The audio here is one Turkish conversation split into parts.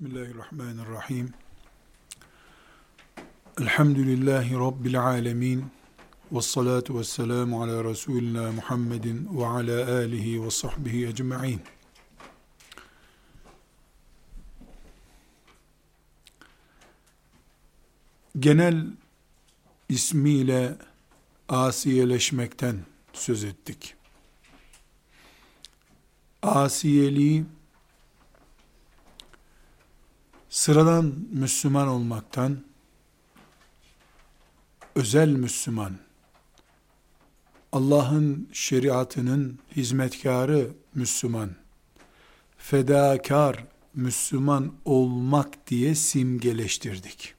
Bismillahirrahmanirrahim. Elhamdülillahi Rabbil alemin. Ve salatu ve selamu ala Resulina Muhammedin ve ala alihi ve sahbihi ecma'in. Genel ismiyle asiyeleşmekten söz ettik. Asiyeliği sıradan Müslüman olmaktan özel Müslüman, Allah'ın şeriatının hizmetkarı Müslüman, fedakar Müslüman olmak diye simgeleştirdik.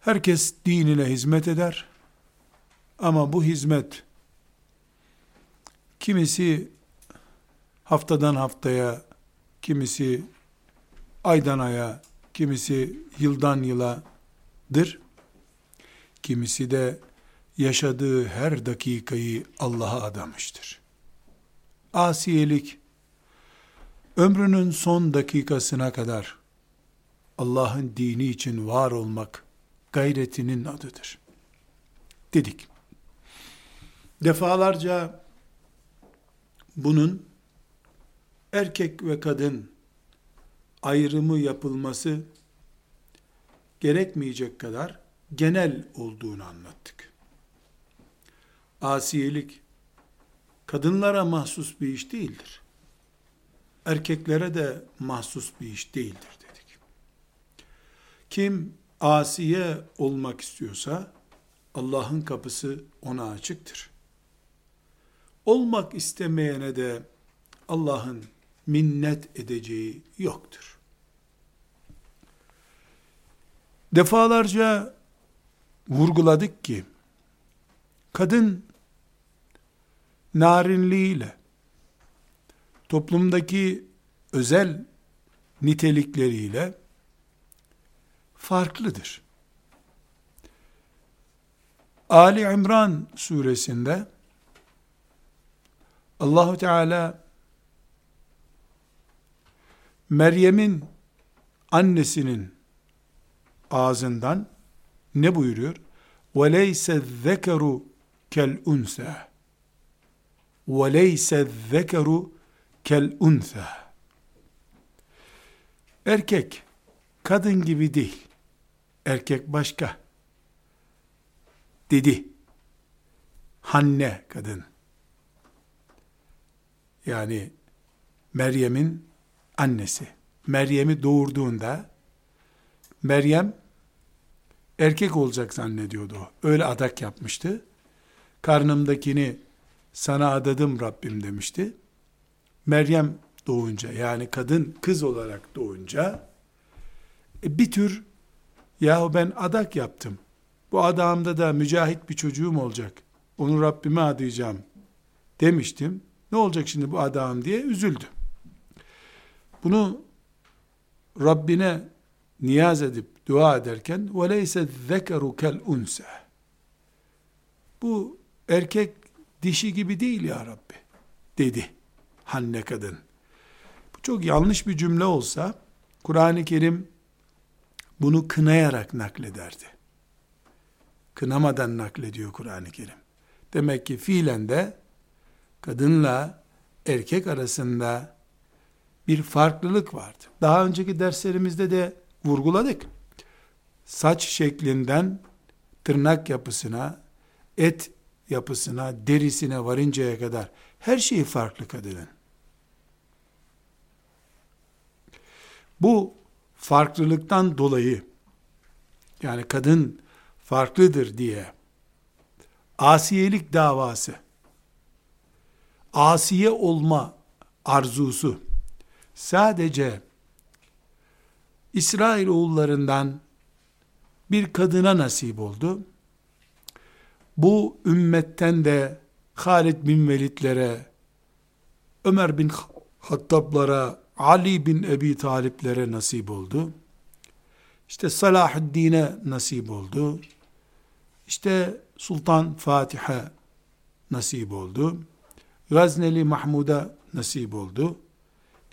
Herkes dinine hizmet eder ama bu hizmet kimisi haftadan haftaya, kimisi aydan aya, kimisi yıldan yıladır. Kimisi de yaşadığı her dakikayı Allah'a adamıştır. Asiyelik, ömrünün son dakikasına kadar Allah'ın dini için var olmak gayretinin adıdır. Dedik. Defalarca bunun erkek ve kadın ayrımı yapılması gerekmeyecek kadar genel olduğunu anlattık. Asiyelik kadınlara mahsus bir iş değildir. Erkeklere de mahsus bir iş değildir dedik. Kim asiye olmak istiyorsa Allah'ın kapısı ona açıktır. Olmak istemeyene de Allah'ın minnet edeceği yoktur. Defalarca vurguladık ki kadın narinliğiyle toplumdaki özel nitelikleriyle farklıdır. Ali İmran suresinde Allahu Teala Meryem'in annesinin ağzından ne buyuruyor? وَلَيْسَ الذَّكَرُ كَالْاُنْثَى وَلَيْسَ الذَّكَرُ كَالْاُنْثَى Erkek, kadın gibi değil. Erkek başka. Dedi. Hanne kadın. Yani Meryem'in annesi Meryem'i doğurduğunda Meryem erkek olacak zannediyordu. Öyle adak yapmıştı. Karnımdakini sana adadım Rabbim demişti. Meryem doğunca yani kadın kız olarak doğunca e, bir tür yahu ben adak yaptım. Bu adamda da mücahit bir çocuğum olacak. Onu Rabbime adayacağım demiştim. Ne olacak şimdi bu adam diye üzüldü. Bunu Rabbine niyaz edip dua ederken وَلَيْسَ الذَّكَرُ كَالْاُنْسَ Bu erkek dişi gibi değil ya Rabbi dedi Hanne kadın. Bu çok yanlış bir cümle olsa Kur'an-ı Kerim bunu kınayarak naklederdi. Kınamadan naklediyor Kur'an-ı Kerim. Demek ki fiilen de kadınla erkek arasında bir farklılık vardı. Daha önceki derslerimizde de vurguladık. Saç şeklinden tırnak yapısına, et yapısına, derisine varıncaya kadar her şeyi farklı kadının. Bu farklılıktan dolayı yani kadın farklıdır diye asiyelik davası, asiye olma arzusu sadece İsrail oğullarından bir kadına nasip oldu. Bu ümmetten de Halid bin Velidlere, Ömer bin Hattablara, Ali bin Ebi Taliplere nasip oldu. İşte Salahaddin'e nasip oldu. İşte Sultan Fatih'e nasip oldu. Gazneli Mahmud'a nasip oldu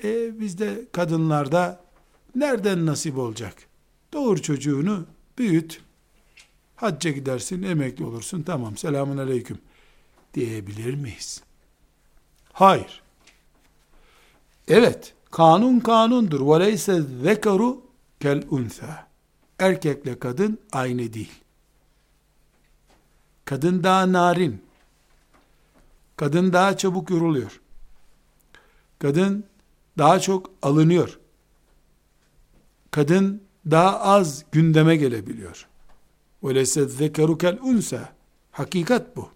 E bizde kadınlarda nereden nasip olacak? Doğur çocuğunu, büyüt. Hacca gidersin, emekli olursun. Tamam, selamun aleyküm diyebilir miyiz? Hayır. Evet, kanun kanundur. وَلَيْسَ zekaru kel unsa. Erkekle kadın aynı değil. Kadın daha narin. Kadın daha çabuk yoruluyor. Kadın daha çok alınıyor. Kadın daha az gündeme gelebiliyor. وَلَيْسَ zekaru kel unsa. Hakikat bu.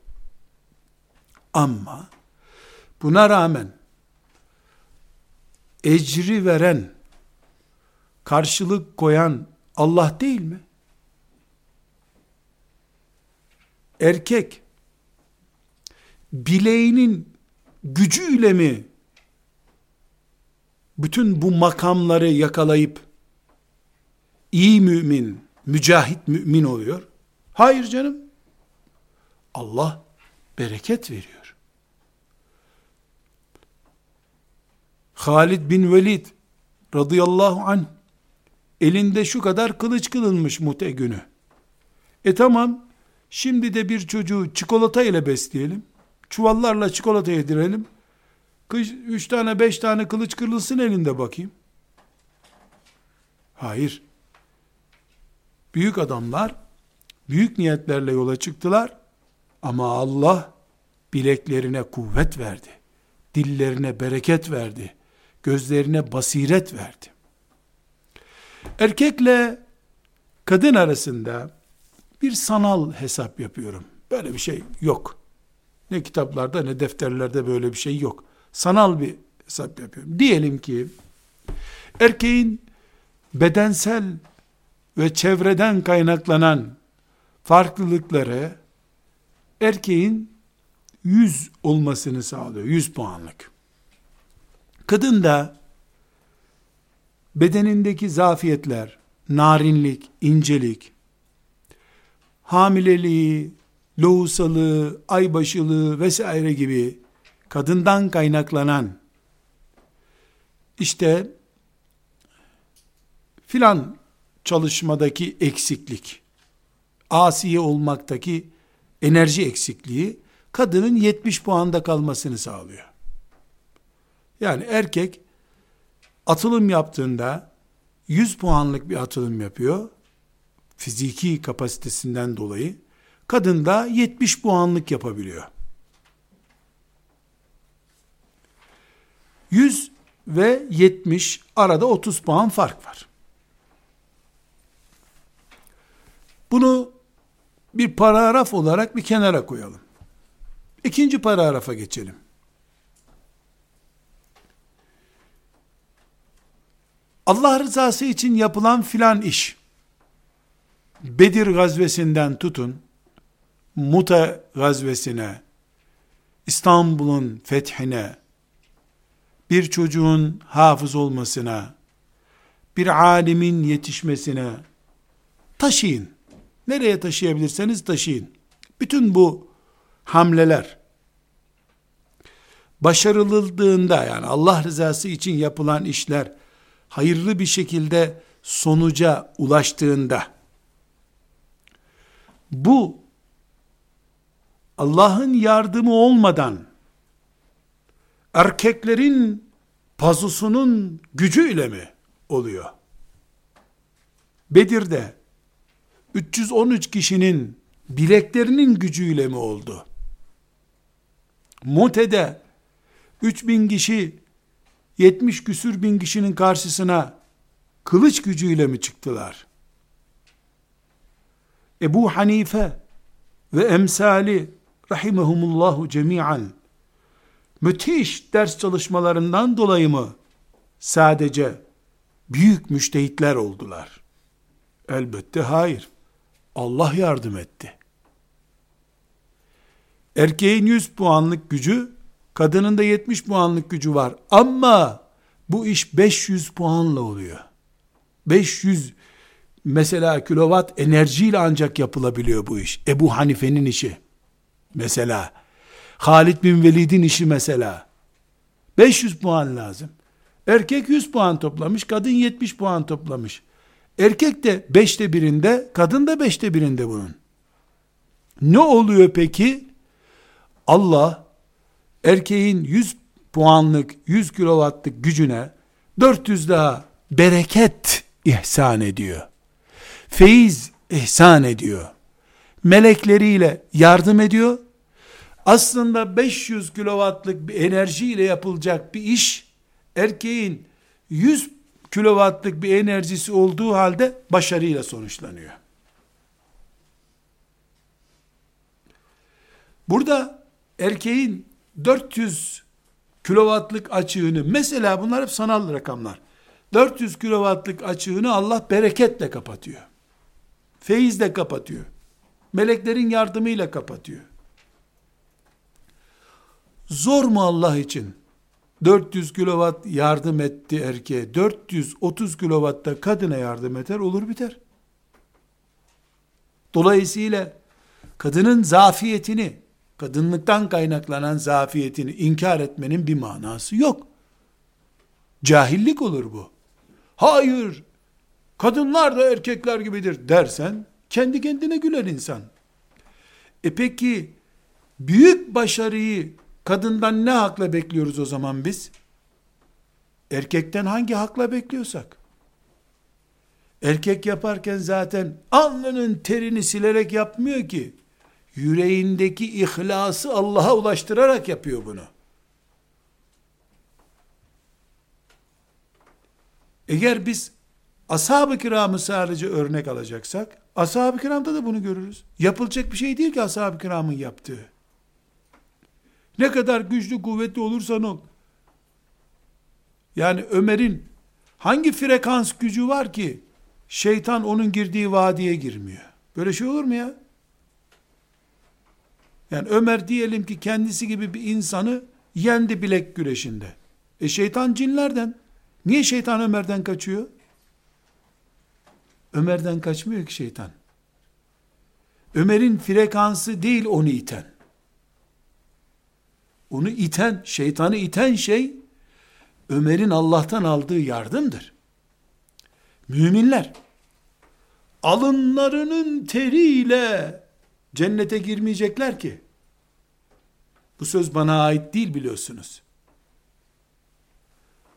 Ama buna rağmen ecri veren, karşılık koyan Allah değil mi? Erkek bileğinin gücüyle mi bütün bu makamları yakalayıp iyi mümin, mücahit mümin oluyor? Hayır canım. Allah bereket veriyor. Halid bin Velid radıyallahu anh elinde şu kadar kılıç kılınmış mute günü. E tamam, şimdi de bir çocuğu çikolata ile besleyelim. Çuvallarla çikolata yedirelim. Üç tane beş tane kılıç kırılsın elinde bakayım. Hayır. Büyük adamlar büyük niyetlerle yola çıktılar. Ama Allah bileklerine kuvvet verdi. Dillerine bereket verdi. Gözlerine basiret verdi. Erkekle kadın arasında bir sanal hesap yapıyorum. Böyle bir şey yok. Ne kitaplarda ne defterlerde böyle bir şey yok. Sanal bir hesap yapıyorum. Diyelim ki erkeğin bedensel ve çevreden kaynaklanan farklılıkları erkeğin 100 olmasını sağlıyor. 100 puanlık. Kadın da bedenindeki zafiyetler, narinlik, incelik, hamileliği, lohusalığı, aybaşılığı vesaire gibi kadından kaynaklanan işte filan çalışmadaki eksiklik, asiye olmaktaki enerji eksikliği kadının 70 puanda kalmasını sağlıyor. Yani erkek atılım yaptığında 100 puanlık bir atılım yapıyor. Fiziki kapasitesinden dolayı. Kadın da 70 puanlık yapabiliyor. 100 ve 70 arada 30 puan fark var. Bunu bir paragraf olarak bir kenara koyalım. İkinci paragrafa geçelim. Allah rızası için yapılan filan iş, Bedir gazvesinden tutun, Muta gazvesine, İstanbul'un fethine, bir çocuğun hafız olmasına, bir alimin yetişmesine taşıyın. Nereye taşıyabilirseniz taşıyın. Bütün bu hamleler başarıldığında yani Allah rızası için yapılan işler hayırlı bir şekilde sonuca ulaştığında bu Allah'ın yardımı olmadan erkeklerin pazusunun gücüyle mi oluyor? Bedir'de 313 kişinin bileklerinin gücüyle mi oldu? Mute'de 3000 kişi 70 küsür bin kişinin karşısına kılıç gücüyle mi çıktılar? Ebu Hanife ve emsali rahimehumullahu cemiyan müthiş ders çalışmalarından dolayı mı sadece büyük müştehitler oldular? Elbette hayır. Allah yardım etti. Erkeğin 100 puanlık gücü Kadının da 70 puanlık gücü var. Ama bu iş 500 puanla oluyor. 500 mesela kilowatt enerjiyle ancak yapılabiliyor bu iş. Ebu Hanife'nin işi. Mesela. Halid bin Velid'in işi mesela. 500 puan lazım. Erkek 100 puan toplamış, kadın 70 puan toplamış. Erkek de beşte birinde, kadın da beşte birinde bunun. Ne oluyor peki? Allah erkeğin 100 puanlık, 100 kilowattlık gücüne 400 daha bereket ihsan ediyor. Feyiz ihsan ediyor. Melekleriyle yardım ediyor. Aslında 500 kilowattlık bir enerjiyle yapılacak bir iş, erkeğin 100 kilowattlık bir enerjisi olduğu halde başarıyla sonuçlanıyor. Burada erkeğin 400 kilowattlık açığını, mesela bunlar hep sanal rakamlar. 400 kilowattlık açığını Allah bereketle kapatıyor. Feyizle kapatıyor. Meleklerin yardımıyla kapatıyor. Zor mu Allah için? 400 kilowatt yardım etti erkeğe. 430 kilowatta kadına yardım eder olur biter. Dolayısıyla kadının zafiyetini, kadınlıktan kaynaklanan zafiyetini inkar etmenin bir manası yok. Cahillik olur bu. Hayır, kadınlar da erkekler gibidir dersen, kendi kendine güler insan. E peki, büyük başarıyı kadından ne hakla bekliyoruz o zaman biz? Erkekten hangi hakla bekliyorsak? Erkek yaparken zaten alnının terini silerek yapmıyor ki. Yüreğindeki ihlası Allah'a ulaştırarak yapıyor bunu. Eğer biz ashab-ı kiramı sadece örnek alacaksak, ashab-ı kiramda da bunu görürüz. Yapılacak bir şey değil ki ashab-ı kiramın yaptığı. Ne kadar güçlü kuvvetli olursan ol. Yani Ömer'in hangi frekans gücü var ki şeytan onun girdiği vadiye girmiyor? Böyle şey olur mu ya? Yani Ömer diyelim ki kendisi gibi bir insanı yendi bilek güreşinde. E şeytan cinlerden. Niye şeytan Ömer'den kaçıyor? Ömer'den kaçmıyor ki şeytan. Ömer'in frekansı değil onu iten. Onu iten, şeytanı iten şey Ömer'in Allah'tan aldığı yardımdır. Müminler alınlarının teriyle cennete girmeyecekler ki. Bu söz bana ait değil biliyorsunuz.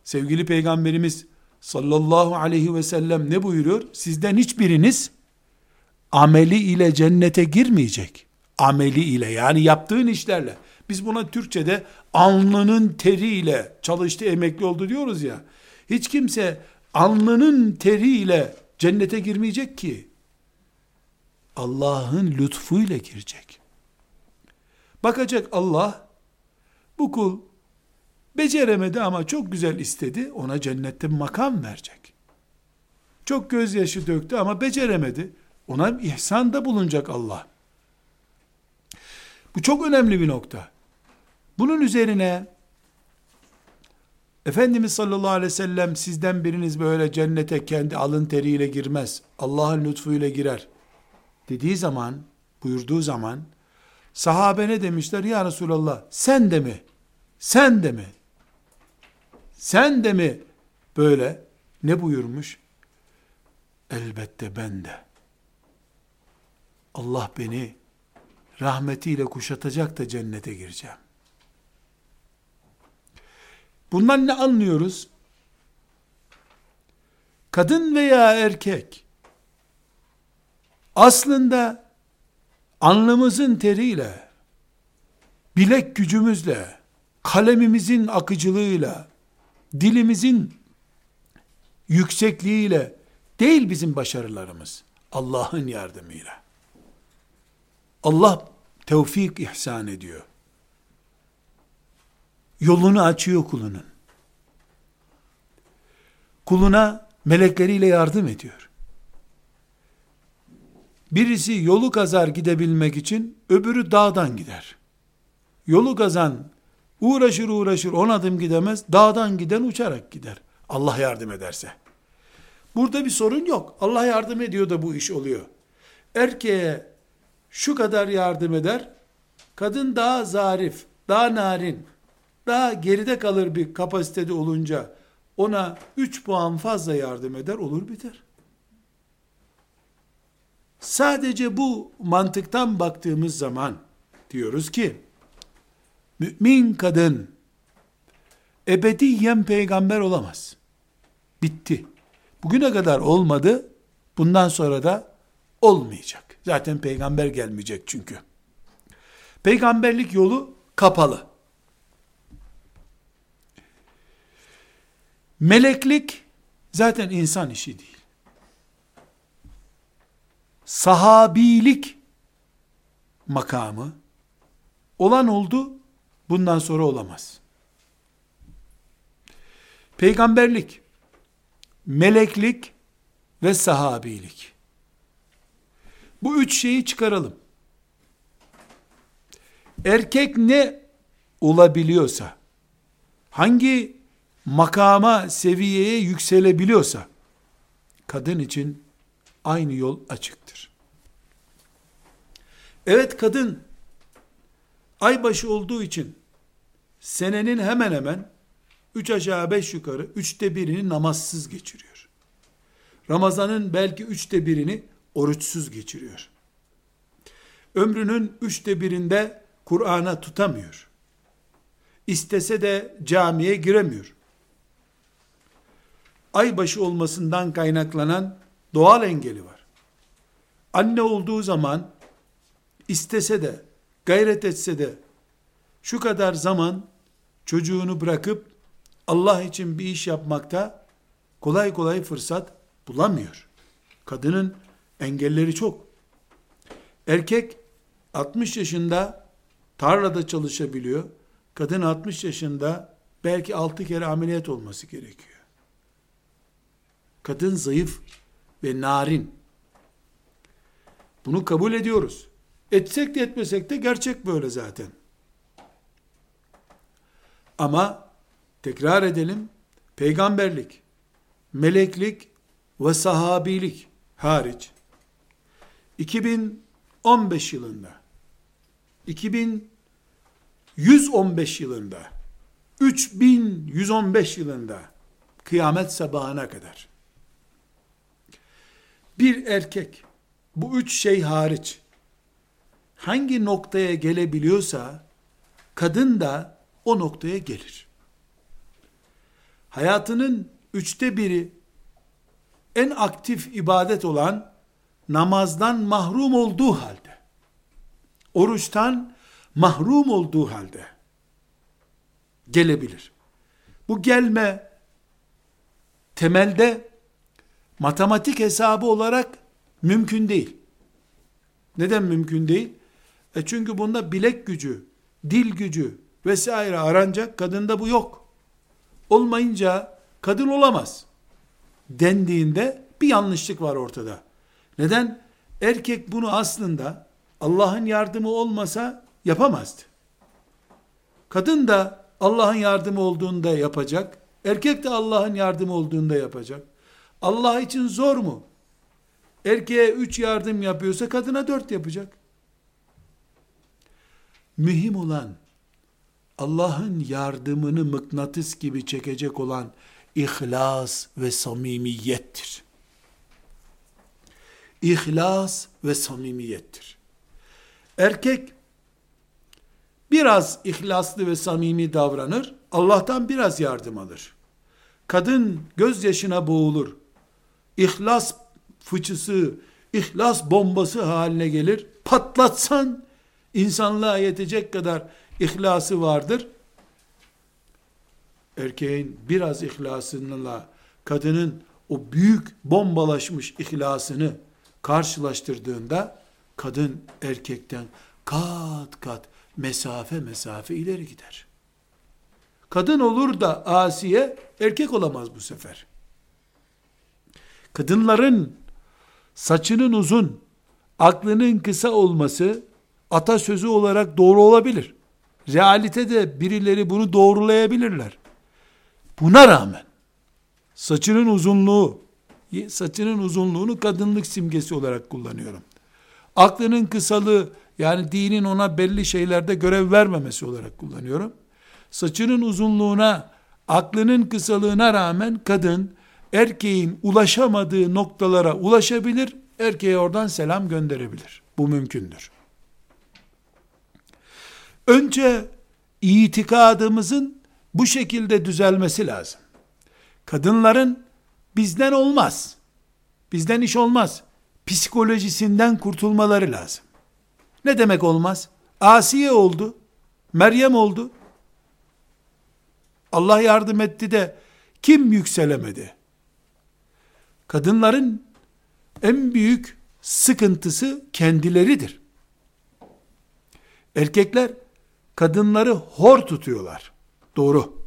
Sevgili peygamberimiz sallallahu aleyhi ve sellem ne buyuruyor? Sizden hiçbiriniz ameli ile cennete girmeyecek. Ameli ile yani yaptığın işlerle. Biz buna Türkçe'de alnının teriyle çalıştı emekli oldu diyoruz ya. Hiç kimse alnının teriyle cennete girmeyecek ki. Allah'ın lütfuyla girecek. Bakacak Allah, bu kul beceremedi ama çok güzel istedi, ona cennette makam verecek. Çok gözyaşı döktü ama beceremedi, ona ihsanda bulunacak Allah. Bu çok önemli bir nokta. Bunun üzerine Efendimiz sallallahu aleyhi ve sellem sizden biriniz böyle cennete kendi alın teriyle girmez. Allah'ın lütfuyla girer. Dediği zaman, buyurduğu zaman sahabe ne demişler? Ya Resulallah sen de mi? Sen de mi? Sen de mi böyle? Ne buyurmuş? Elbette ben de. Allah beni rahmetiyle kuşatacak da cennete gireceğim. Bundan ne anlıyoruz? Kadın veya erkek aslında alnımızın teriyle, bilek gücümüzle, kalemimizin akıcılığıyla, dilimizin yüksekliğiyle değil bizim başarılarımız. Allah'ın yardımıyla. Allah tevfik ihsan ediyor. Yolunu açıyor kulunun. Kuluna melekleriyle yardım ediyor. Birisi yolu kazar gidebilmek için öbürü dağdan gider. Yolu kazan uğraşır uğraşır on adım gidemez. Dağdan giden uçarak gider. Allah yardım ederse. Burada bir sorun yok. Allah yardım ediyor da bu iş oluyor. Erkeğe şu kadar yardım eder. Kadın daha zarif, daha narin, daha geride kalır bir kapasitede olunca ona 3 puan fazla yardım eder, olur biter. Sadece bu mantıktan baktığımız zaman diyoruz ki mümin kadın ebediyen peygamber olamaz. Bitti. Bugüne kadar olmadı. Bundan sonra da olmayacak. Zaten peygamber gelmeyecek çünkü. Peygamberlik yolu kapalı. Meleklik zaten insan işi değil. Sahabilik makamı olan oldu, bundan sonra olamaz. Peygamberlik, meleklik ve sahabilik. Bu üç şeyi çıkaralım. Erkek ne olabiliyorsa, hangi makama, seviyeye yükselebiliyorsa, kadın için aynı yol açıktır. Evet kadın, aybaşı olduğu için, senenin hemen hemen, üç aşağı beş yukarı, üçte birini namazsız geçiriyor. Ramazanın belki üçte birini oruçsuz geçiriyor. Ömrünün üçte birinde Kur'an'a tutamıyor. İstese de camiye giremiyor. Aybaşı olmasından kaynaklanan doğal engeli var. Anne olduğu zaman istese de, gayret etse de şu kadar zaman çocuğunu bırakıp Allah için bir iş yapmakta kolay kolay fırsat bulamıyor. Kadının engelleri çok. Erkek 60 yaşında tarlada çalışabiliyor. Kadın 60 yaşında belki 6 kere ameliyat olması gerekiyor. Kadın zayıf ve narin. Bunu kabul ediyoruz. Etsek de etmesek de gerçek böyle zaten. Ama tekrar edelim. Peygamberlik, meleklik ve sahabilik hariç 2015 yılında 2115 yılında 3115 yılında kıyamet sabahına kadar bir erkek bu üç şey hariç hangi noktaya gelebiliyorsa kadın da o noktaya gelir. Hayatının üçte biri en aktif ibadet olan namazdan mahrum olduğu halde, oruçtan mahrum olduğu halde gelebilir. Bu gelme temelde matematik hesabı olarak mümkün değil. Neden mümkün değil? E çünkü bunda bilek gücü, dil gücü vesaire aranacak. Kadında bu yok. Olmayınca kadın olamaz. Dendiğinde bir yanlışlık var ortada. Neden? Erkek bunu aslında Allah'ın yardımı olmasa yapamazdı. Kadın da Allah'ın yardımı olduğunda yapacak. Erkek de Allah'ın yardımı olduğunda yapacak. Allah için zor mu? Erkeğe üç yardım yapıyorsa kadına dört yapacak. Mühim olan Allah'ın yardımını mıknatıs gibi çekecek olan ihlas ve samimiyettir. İhlas ve samimiyettir. Erkek biraz ihlaslı ve samimi davranır, Allah'tan biraz yardım alır. Kadın gözyaşına boğulur, ihlas fıçısı, ihlas bombası haline gelir. Patlatsan insanlığa yetecek kadar ihlası vardır. Erkeğin biraz ihlasıyla kadının o büyük bombalaşmış ihlasını karşılaştırdığında kadın erkekten kat kat mesafe mesafe ileri gider. Kadın olur da asiye erkek olamaz bu sefer. Kadınların saçının uzun, aklının kısa olması atasözü olarak doğru olabilir. Realitede birileri bunu doğrulayabilirler. Buna rağmen saçının uzunluğu, saçının uzunluğunu kadınlık simgesi olarak kullanıyorum. Aklının kısalığı yani dinin ona belli şeylerde görev vermemesi olarak kullanıyorum. Saçının uzunluğuna aklının kısalığına rağmen kadın erkeğin ulaşamadığı noktalara ulaşabilir, erkeğe oradan selam gönderebilir. Bu mümkündür. Önce itikadımızın bu şekilde düzelmesi lazım. Kadınların bizden olmaz. Bizden iş olmaz. Psikolojisinden kurtulmaları lazım. Ne demek olmaz? Asiye oldu. Meryem oldu. Allah yardım etti de kim yükselemedi? Kadınların en büyük sıkıntısı kendileridir. Erkekler kadınları hor tutuyorlar. Doğru.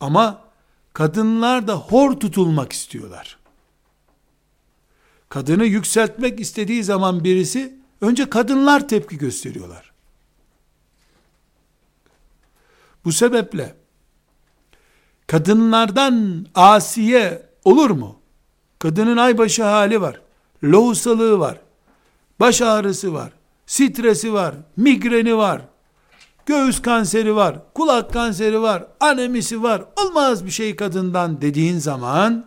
Ama kadınlar da hor tutulmak istiyorlar. Kadını yükseltmek istediği zaman birisi önce kadınlar tepki gösteriyorlar. Bu sebeple kadınlardan asiye olur mu? Kadının aybaşı hali var. Lohusalığı var. Baş ağrısı var. Stresi var. Migreni var. Göğüs kanseri var. Kulak kanseri var. Anemisi var. Olmaz bir şey kadından dediğin zaman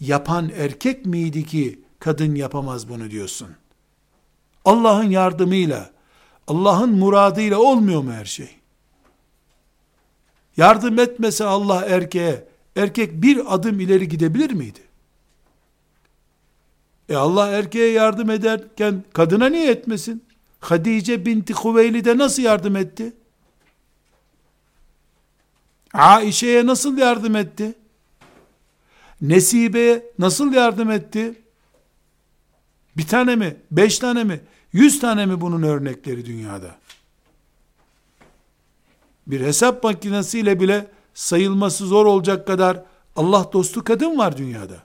yapan erkek miydi ki kadın yapamaz bunu diyorsun. Allah'ın yardımıyla, Allah'ın muradıyla olmuyor mu her şey? Yardım etmese Allah erkeğe, erkek bir adım ileri gidebilir miydi? E Allah erkeğe yardım ederken kadına niye etmesin? Hadice binti Hüveylid'e nasıl yardım etti? Aişe'ye nasıl yardım etti? Nesibe'ye nasıl yardım etti? Bir tane mi? Beş tane mi? Yüz tane mi bunun örnekleri dünyada? Bir hesap makinesiyle bile sayılması zor olacak kadar Allah dostu kadın var dünyada.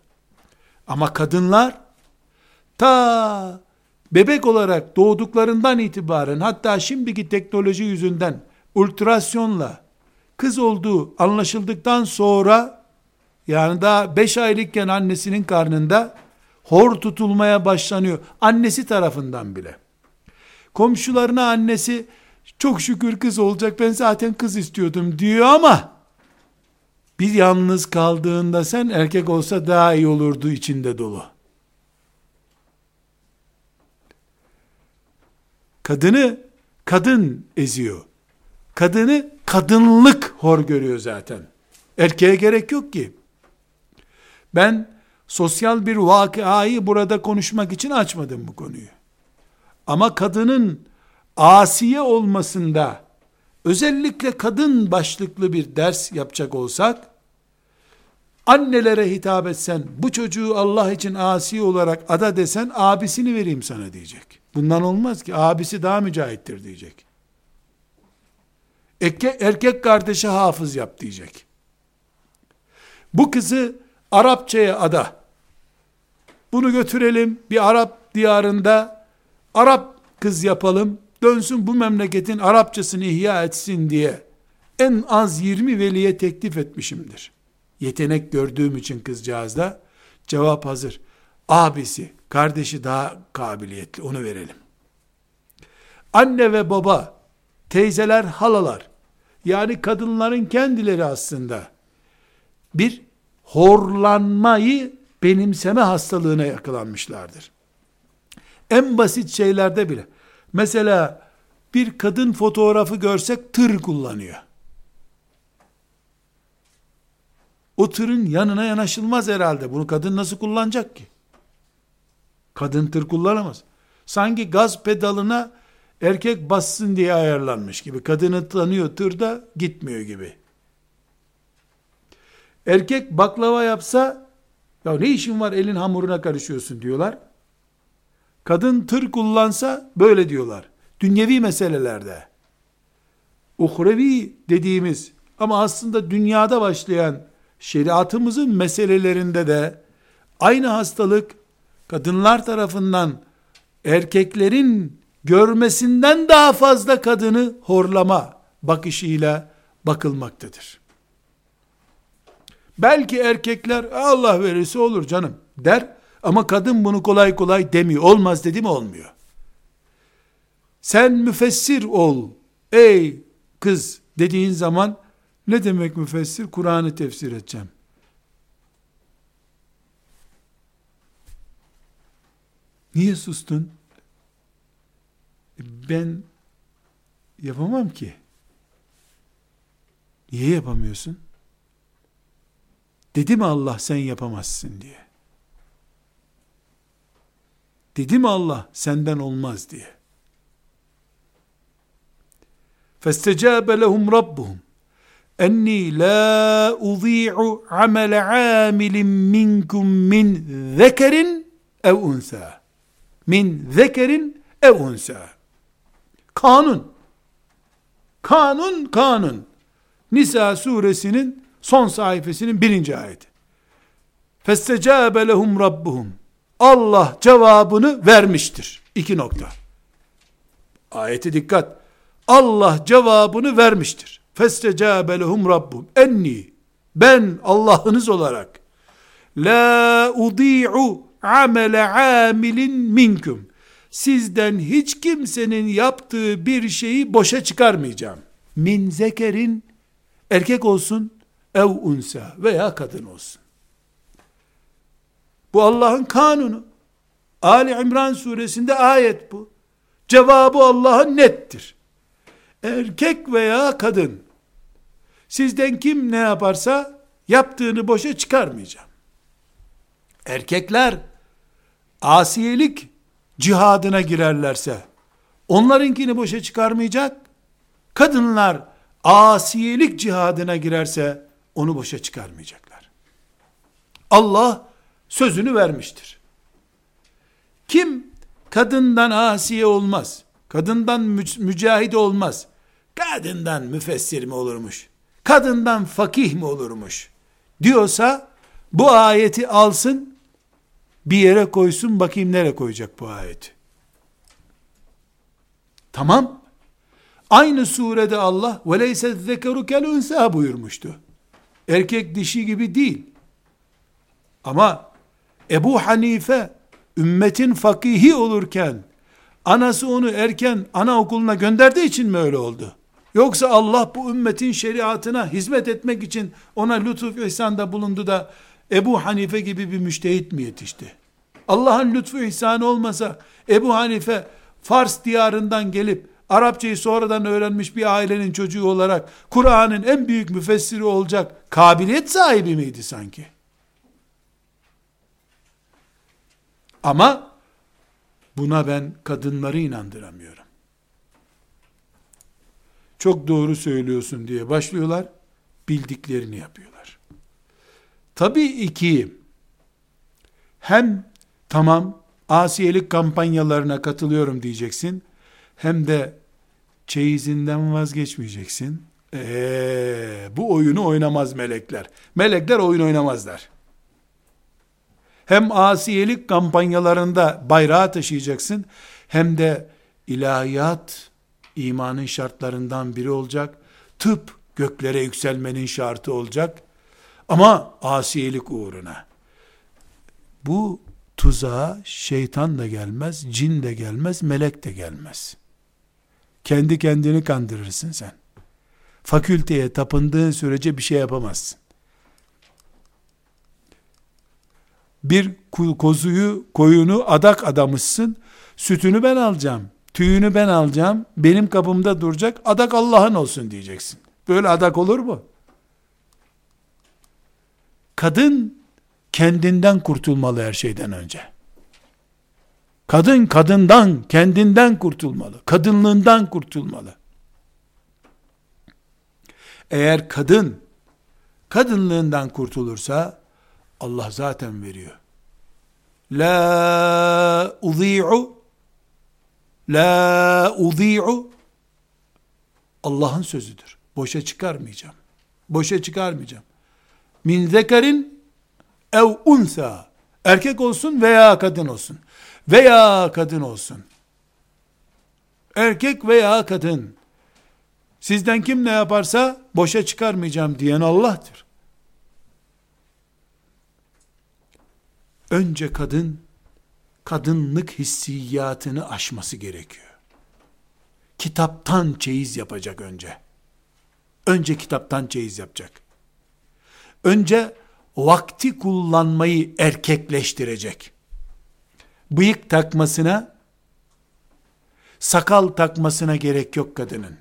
Ama kadınlar ta bebek olarak doğduklarından itibaren hatta şimdiki teknoloji yüzünden ultrasyonla kız olduğu anlaşıldıktan sonra yani daha 5 aylıkken annesinin karnında hor tutulmaya başlanıyor. Annesi tarafından bile. Komşularına annesi çok şükür kız olacak ben zaten kız istiyordum diyor ama bir yalnız kaldığında sen erkek olsa daha iyi olurdu içinde dolu. Kadını kadın eziyor. Kadını kadınlık hor görüyor zaten. Erkeğe gerek yok ki. Ben sosyal bir vakayı burada konuşmak için açmadım bu konuyu. Ama kadının asiye olmasında özellikle kadın başlıklı bir ders yapacak olsak annelere hitap etsen bu çocuğu Allah için asi olarak ada desen abisini vereyim sana diyecek. Bundan olmaz ki abisi daha mücahittir diyecek. Erkek, erkek kardeşi hafız yap diyecek. Bu kızı Arapçaya ada. Bunu götürelim bir Arap diyarında Arap kız yapalım. Dönsün bu memleketin Arapçasını ihya etsin diye en az 20 veliye teklif etmişimdir. Yetenek gördüğüm için kızcağızda cevap hazır. Abisi, kardeşi daha kabiliyetli onu verelim. Anne ve baba, teyzeler, halalar yani kadınların kendileri aslında bir horlanmayı benimseme hastalığına yakalanmışlardır. En basit şeylerde bile. Mesela bir kadın fotoğrafı görsek tır kullanıyor. O tırın yanına yanaşılmaz herhalde. Bunu kadın nasıl kullanacak ki? Kadın tır kullanamaz. Sanki gaz pedalına erkek bassın diye ayarlanmış gibi. Kadını tanıyor tırda gitmiyor gibi. Erkek baklava yapsa ya ne işin var elin hamuruna karışıyorsun diyorlar. Kadın tır kullansa böyle diyorlar. Dünyevi meselelerde. Uhrevi dediğimiz ama aslında dünyada başlayan şeriatımızın meselelerinde de aynı hastalık kadınlar tarafından erkeklerin görmesinden daha fazla kadını horlama bakışıyla bakılmaktadır. Belki erkekler Allah verirse olur canım der ama kadın bunu kolay kolay demiyor. Olmaz dedi mi olmuyor. Sen müfessir ol ey kız dediğin zaman Ne demek müfessir? Kur'an'ı tefsir edeceğim. Niye sustun? Ben yapamam ki. Niye yapamıyorsun? Dedi mi Allah sen yapamazsın diye? Dedi mi Allah senden olmaz diye? فَاسْتَجَابَ لَهُمْ رَبُّهُمْ اَنِّي لَا اُضِيعُ عَمَلَ عَامِلٍ مِنْكُمْ مِنْ ذَكَرٍ ev unsa. Min zekerin ev unsa. Kanun. Kanun, kanun. Nisa suresinin son sayfasının birinci ayeti. Festecâbe lehum rabbuhum. Allah cevabını vermiştir. İki nokta. Ayeti dikkat. Allah cevabını vermiştir. Festecâbe lehum rabbum. Enni ben Allah'ınız olarak la udi'u amele amilin minkum. Sizden hiç kimsenin yaptığı bir şeyi boşa çıkarmayacağım. Min zekerin erkek olsun ev unsa veya kadın olsun. Bu Allah'ın kanunu. Ali İmran suresinde ayet bu. Cevabı Allah'ın nettir. Erkek veya kadın. Sizden kim ne yaparsa yaptığını boşa çıkarmayacağım. Erkekler asiyelik cihadına girerlerse onlarınkini boşa çıkarmayacak. Kadınlar asiyelik cihadına girerse onu boşa çıkarmayacaklar. Allah sözünü vermiştir. Kim kadından asiye olmaz, kadından mücahide olmaz, kadından müfessir mi olurmuş, kadından fakih mi olurmuş diyorsa bu ayeti alsın bir yere koysun bakayım nereye koyacak bu ayeti. Tamam. Aynı surede Allah zekeru kel unsa buyurmuştu. Erkek dişi gibi değil. Ama Ebu Hanife ümmetin fakihi olurken anası onu erken anaokuluna gönderdiği için mi öyle oldu? Yoksa Allah bu ümmetin şeriatına hizmet etmek için ona lütuf ihsanda bulundu da Ebu Hanife gibi bir müştehit mi yetişti? Allah'ın lütfu ihsanı olmasa Ebu Hanife Fars diyarından gelip Arapçayı sonradan öğrenmiş bir ailenin çocuğu olarak Kur'an'ın en büyük müfessiri olacak kabiliyet sahibi miydi sanki? Ama buna ben kadınları inandıramıyorum. Çok doğru söylüyorsun diye başlıyorlar, bildiklerini yapıyorlar. Tabii ki hem tamam asiyelik kampanyalarına katılıyorum diyeceksin, hem de çeyizinden vazgeçmeyeceksin. Ee, bu oyunu oynamaz melekler. Melekler oyun oynamazlar. Hem asiyelik kampanyalarında bayrağı taşıyacaksın, hem de ilahiyat imanın şartlarından biri olacak. Tıp göklere yükselmenin şartı olacak. Ama asiyelik uğruna. Bu tuzağa şeytan da gelmez, cin de gelmez, melek de gelmez. Kendi kendini kandırırsın sen. Fakülteye tapındığın sürece bir şey yapamazsın. Bir kozuyu, koyunu adak adamışsın. Sütünü ben alacağım. Tüyünü ben alacağım. Benim kapımda duracak. Adak Allah'ın olsun diyeceksin. Böyle adak olur mu? Kadın kendinden kurtulmalı her şeyden önce. Kadın kadından, kendinden kurtulmalı. Kadınlığından kurtulmalı. Eğer kadın kadınlığından kurtulursa Allah zaten veriyor. La uzi'u La uzi'u Allah'ın sözüdür. Boşa çıkarmayacağım. Boşa çıkarmayacağım. Min zekerin ev unsa erkek olsun veya kadın olsun veya kadın olsun erkek veya kadın sizden kim ne yaparsa boşa çıkarmayacağım diyen Allah'tır. Önce kadın kadınlık hissiyatını aşması gerekiyor. Kitaptan çeyiz yapacak önce. Önce kitaptan çeyiz yapacak. Önce vakti kullanmayı erkekleştirecek. Bıyık takmasına, sakal takmasına gerek yok kadının.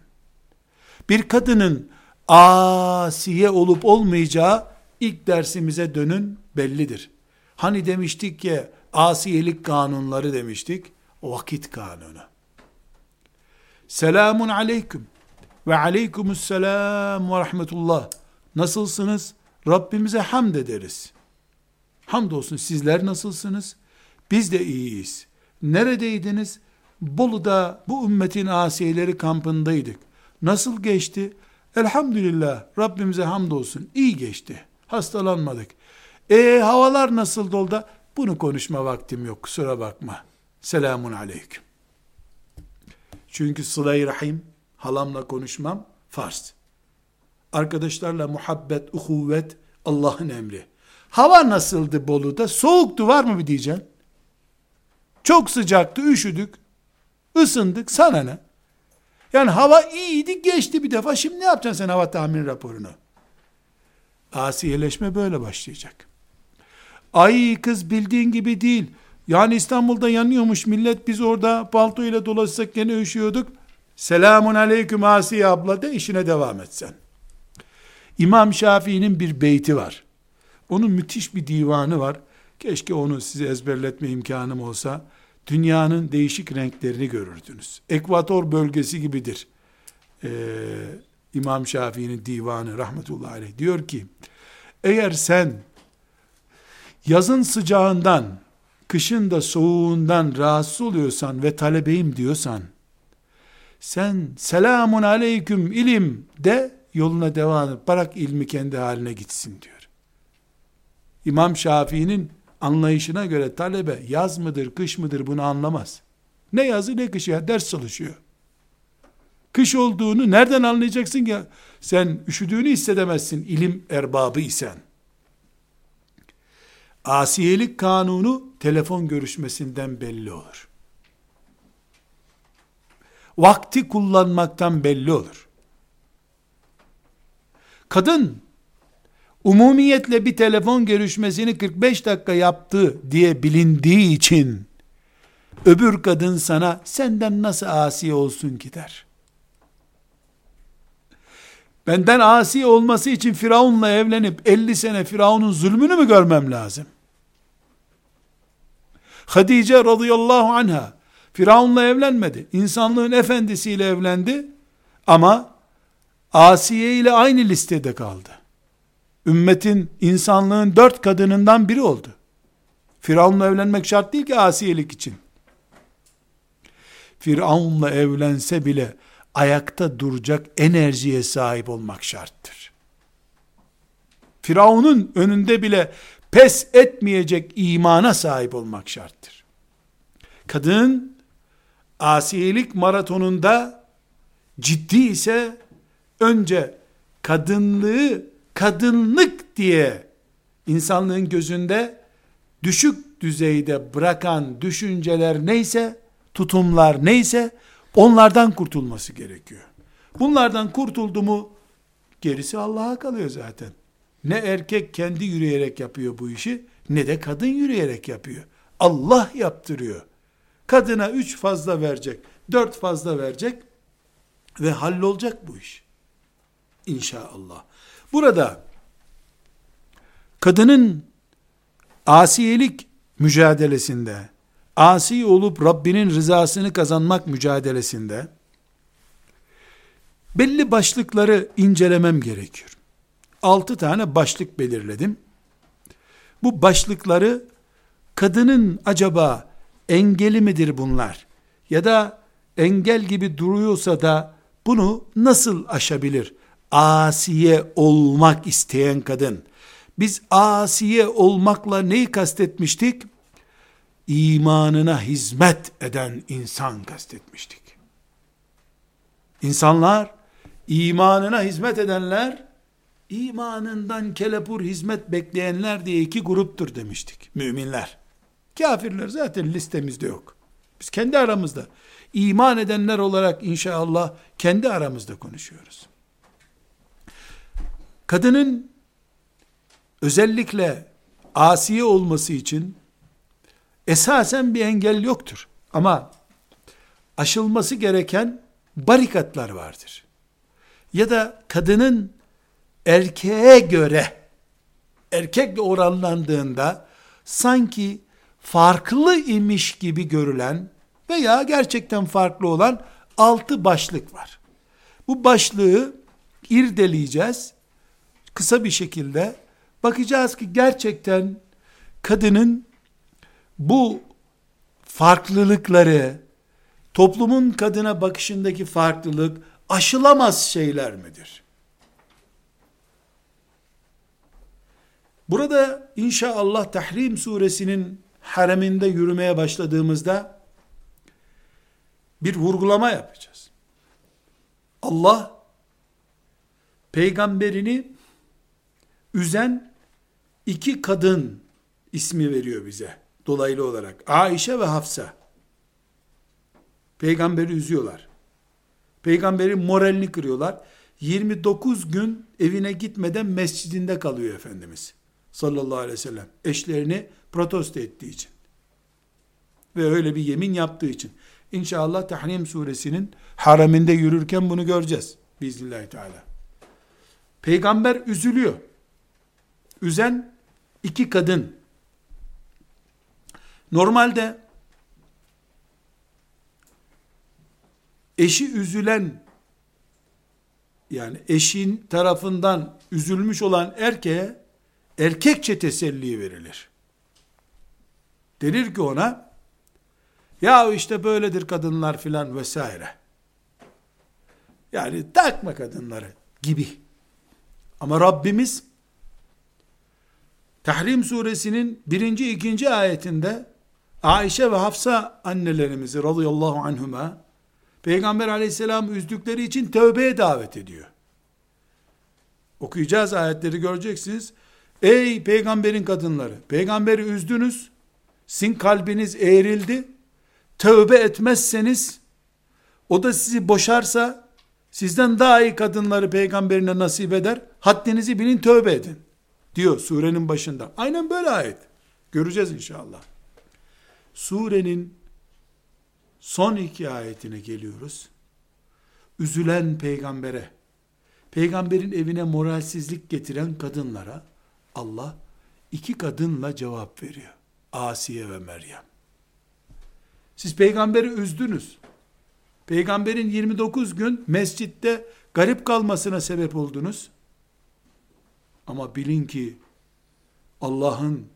Bir kadının asiye olup olmayacağı ilk dersimize dönün bellidir. Hani demiştik ki asiyelik kanunları demiştik. Vakit kanunu. Selamun aleyküm ve aleykümüsselam ve rahmetullah. Nasılsınız? Rabbimize hamd ederiz. Hamdolsun sizler nasılsınız? Biz de iyiyiz. Neredeydiniz? Bolu'da bu ümmetin asiyeleri kampındaydık. Nasıl geçti? Elhamdülillah Rabbimize hamdolsun iyi geçti. Hastalanmadık. E havalar nasıl doldu? Bunu konuşma vaktim yok kusura bakma. Selamun aleyküm. Çünkü sıla rahim halamla konuşmam farz. Arkadaşlarla muhabbet, uhuvvet Allah'ın emri. Hava nasıldı Bolu'da? Soğuktu var mı bir diyeceksin? Çok sıcaktı, üşüdük. Isındık, sana ne? Yani hava iyiydi, geçti bir defa. Şimdi ne yapacaksın sen hava tahmin raporunu? Asiyeleşme böyle başlayacak. Ay kız bildiğin gibi değil. Yani İstanbul'da yanıyormuş millet biz orada palto ile dolaşsak gene üşüyorduk. Selamun aleyküm Asiye abla de işine devam et sen. İmam Şafii'nin bir beyti var. Onun müthiş bir divanı var. Keşke onu size ezberletme imkanım olsa. Dünyanın değişik renklerini görürdünüz. Ekvator bölgesi gibidir. Ee, İmam Şafii'nin divanı rahmetullahi aleyh diyor ki, eğer sen yazın sıcağından, kışın da soğuğundan rahatsız oluyorsan ve talebeyim diyorsan, sen selamun aleyküm ilim de yoluna devam et. Bırak ilmi kendi haline gitsin diyor. İmam Şafii'nin anlayışına göre talebe yaz mıdır kış mıdır bunu anlamaz. Ne yazı ne kışı ya ders çalışıyor. Kış olduğunu nereden anlayacaksın ki? Sen üşüdüğünü hissedemezsin ilim erbabı isen. Asiyelik kanunu telefon görüşmesinden belli olur. Vakti kullanmaktan belli olur. Kadın umumiyetle bir telefon görüşmesini 45 dakika yaptı diye bilindiği için öbür kadın sana senden nasıl asi olsun ki der. Benden asi olması için Firavun'la evlenip 50 sene Firavun'un zulmünü mü görmem lazım? Hadice radıyallahu anha Firavun'la evlenmedi. İnsanlığın efendisiyle evlendi ama Asiye ile aynı listede kaldı. Ümmetin, insanlığın dört kadınından biri oldu. Firavun'la evlenmek şart değil ki asiyelik için. Firavun'la evlense bile ayakta duracak enerjiye sahip olmak şarttır. Firavun'un önünde bile pes etmeyecek imana sahip olmak şarttır. Kadın asiyelik maratonunda ciddi ise önce kadınlığı kadınlık diye insanlığın gözünde düşük düzeyde bırakan düşünceler neyse, tutumlar neyse onlardan kurtulması gerekiyor. Bunlardan kurtuldu mu gerisi Allah'a kalıyor zaten. Ne erkek kendi yürüyerek yapıyor bu işi ne de kadın yürüyerek yapıyor. Allah yaptırıyor. Kadına üç fazla verecek, dört fazla verecek ve hallolacak bu iş. İnşallah. Burada kadının asiyelik mücadelesinde, asi olup Rabbinin rızasını kazanmak mücadelesinde belli başlıkları incelemem gerekiyor. Altı tane başlık belirledim. Bu başlıkları kadının acaba engeli midir bunlar? Ya da engel gibi duruyorsa da bunu nasıl aşabilir? Asiye olmak isteyen kadın. Biz asiye olmakla neyi kastetmiştik? İmanına hizmet eden insan kastetmiştik. İnsanlar, imanına hizmet edenler, imanından kelepur hizmet bekleyenler diye iki gruptur demiştik. Müminler. Kafirler zaten listemizde yok. Biz kendi aramızda iman edenler olarak inşallah kendi aramızda konuşuyoruz. Kadının özellikle asiye olması için esasen bir engel yoktur. Ama aşılması gereken barikatlar vardır. Ya da kadının erkeğe göre erkekle oranlandığında sanki farklı imiş gibi görülen veya gerçekten farklı olan altı başlık var. Bu başlığı irdeleyeceğiz. Kısa bir şekilde bakacağız ki gerçekten kadının bu farklılıkları, toplumun kadına bakışındaki farklılık aşılamaz şeyler midir? Burada inşallah Tahrim suresinin hareminde yürümeye başladığımızda bir vurgulama yapacağız. Allah peygamberini üzen iki kadın ismi veriyor bize dolaylı olarak. Ayşe ve Hafsa. Peygamberi üzüyorlar. Peygamberin moralini kırıyorlar. 29 gün evine gitmeden mescidinde kalıyor Efendimiz sallallahu aleyhi ve sellem. Eşlerini protesto ettiği için. Ve öyle bir yemin yaptığı için. İnşallah Tahrim suresinin haraminde yürürken bunu göreceğiz. Biiznillahü teala. Peygamber üzülüyor. Üzen iki kadın. Normalde eşi üzülen yani eşin tarafından üzülmüş olan erkeğe erkekçe teselli verilir. Denir ki ona ya işte böyledir kadınlar filan vesaire. Yani takma kadınları gibi. Ama Rabbimiz Tahrim suresinin birinci ikinci ayetinde Ayşe ve Hafsa annelerimizi radıyallahu anhuma Peygamber aleyhisselam üzdükleri için tövbeye davet ediyor. Okuyacağız ayetleri göreceksiniz. Ey peygamberin kadınları, peygamberi üzdünüz, sizin kalbiniz eğrildi, tövbe etmezseniz, o da sizi boşarsa, sizden daha iyi kadınları peygamberine nasip eder, haddinizi bilin tövbe edin, diyor surenin başında. Aynen böyle ayet. Göreceğiz inşallah. Surenin son iki ayetine geliyoruz. Üzülen peygambere, peygamberin evine moralsizlik getiren kadınlara, Allah iki kadınla cevap veriyor. Asiye ve Meryem. Siz peygamberi üzdünüz. Peygamberin 29 gün mescitte garip kalmasına sebep oldunuz. Ama bilin ki Allah'ın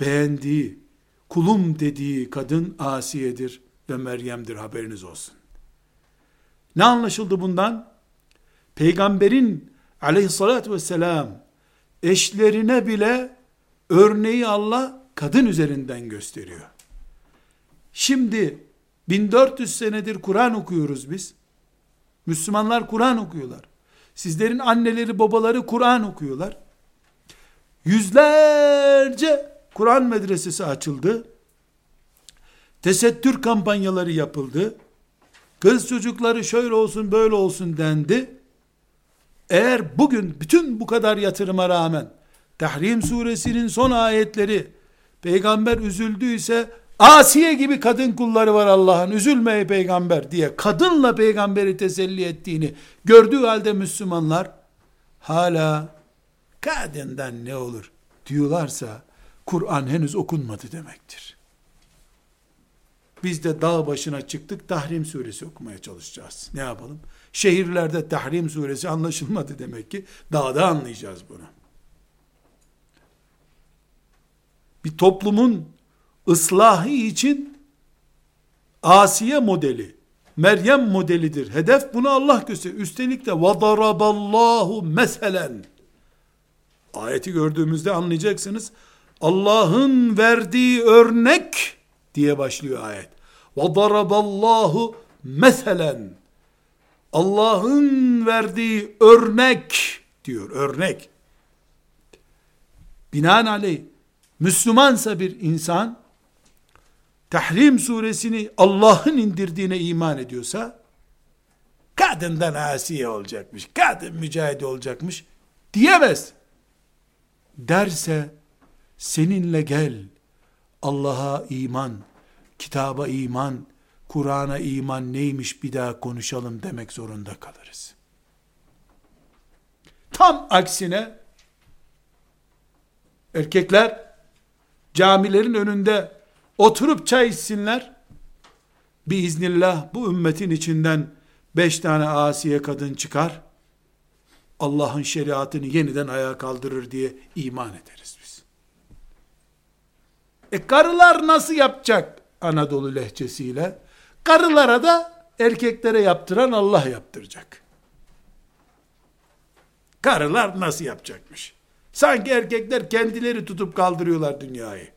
beğendiği, kulum dediği kadın Asiye'dir ve Meryem'dir haberiniz olsun. Ne anlaşıldı bundan? Peygamberin aleyhissalatü vesselam eşlerine bile örneği Allah kadın üzerinden gösteriyor. Şimdi 1400 senedir Kur'an okuyoruz biz. Müslümanlar Kur'an okuyorlar. Sizlerin anneleri babaları Kur'an okuyorlar. Yüzlerce Kur'an medresesi açıldı. Tesettür kampanyaları yapıldı. Kız çocukları şöyle olsun böyle olsun dendi. Eğer bugün bütün bu kadar yatırıma rağmen Tahrim suresinin son ayetleri peygamber üzüldüyse Asiye gibi kadın kulları var Allah'ın üzülmeye peygamber diye kadınla peygamberi teselli ettiğini gördüğü halde Müslümanlar hala kadından ne olur diyorlarsa Kur'an henüz okunmadı demektir. Biz de dağ başına çıktık Tahrim suresi okumaya çalışacağız. Ne yapalım? Şehirlerde Tahrim suresi anlaşılmadı demek ki. Dağda anlayacağız bunu. Bir toplumun ıslahı için Asiye modeli, Meryem modelidir. Hedef bunu Allah gösteriyor. Üstelik de وَضَرَبَ meselen. Ayeti gördüğümüzde anlayacaksınız. Allah'ın verdiği örnek diye başlıyor ayet. وَضَرَبَ meselen. Allah'ın verdiği örnek diyor, örnek. Binaenaleyh, Müslümansa bir insan, Tahrim suresini Allah'ın indirdiğine iman ediyorsa, kadından asiye olacakmış, kadın mücahide olacakmış diyemez. Derse seninle gel. Allah'a iman, kitaba iman, Kur'an'a iman neymiş bir daha konuşalım demek zorunda kalırız. Tam aksine erkekler camilerin önünde oturup çay içsinler. Biiznillah bu ümmetin içinden beş tane asiye kadın çıkar. Allah'ın şeriatını yeniden ayağa kaldırır diye iman ederiz biz. E karılar nasıl yapacak Anadolu lehçesiyle? Karılara da erkeklere yaptıran Allah yaptıracak. Karılar nasıl yapacakmış? Sanki erkekler kendileri tutup kaldırıyorlar dünyayı.